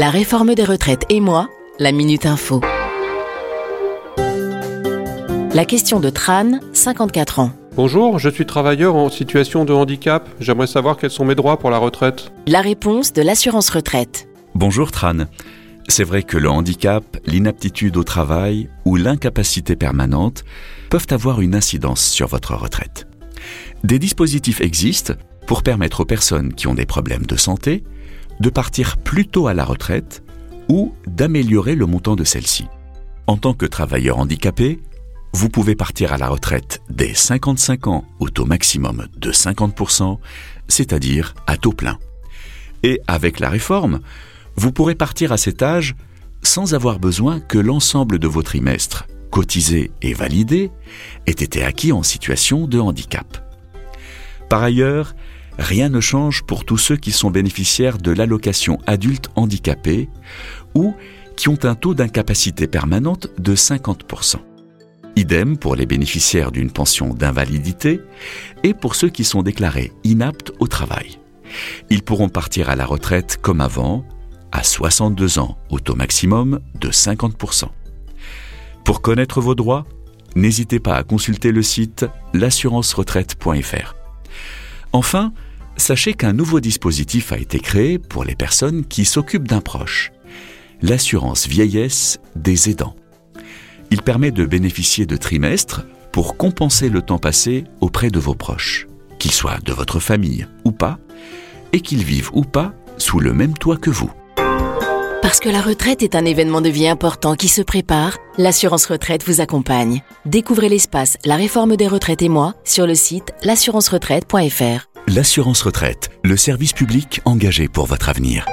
La réforme des retraites et moi, la Minute Info. La question de Tran, 54 ans. Bonjour, je suis travailleur en situation de handicap. J'aimerais savoir quels sont mes droits pour la retraite. La réponse de l'assurance retraite. Bonjour Tran. C'est vrai que le handicap, l'inaptitude au travail ou l'incapacité permanente peuvent avoir une incidence sur votre retraite. Des dispositifs existent pour permettre aux personnes qui ont des problèmes de santé de partir plus tôt à la retraite ou d'améliorer le montant de celle-ci. En tant que travailleur handicapé, vous pouvez partir à la retraite dès 55 ans au taux maximum de 50%, c'est-à-dire à taux plein. Et avec la réforme, vous pourrez partir à cet âge sans avoir besoin que l'ensemble de vos trimestres, cotisés et validés, aient été acquis en situation de handicap. Par ailleurs, rien ne change pour tous ceux qui sont bénéficiaires de l'allocation adulte handicapé ou qui ont un taux d'incapacité permanente de 50%. Idem pour les bénéficiaires d'une pension d'invalidité et pour ceux qui sont déclarés inaptes au travail. Ils pourront partir à la retraite comme avant, à 62 ans au taux maximum de 50%. Pour connaître vos droits, n'hésitez pas à consulter le site l'assurance-retraite.fr. Enfin, sachez qu'un nouveau dispositif a été créé pour les personnes qui s'occupent d'un proche, l'assurance vieillesse des aidants. Il permet de bénéficier de trimestres pour compenser le temps passé auprès de vos proches, qu'ils soient de votre famille ou pas, et qu'ils vivent ou pas sous le même toit que vous. Parce que la retraite est un événement de vie important qui se prépare, l'assurance retraite vous accompagne. Découvrez l'espace La réforme des retraites et moi sur le site l'assurance-retraite.fr. L'assurance retraite, le service public engagé pour votre avenir.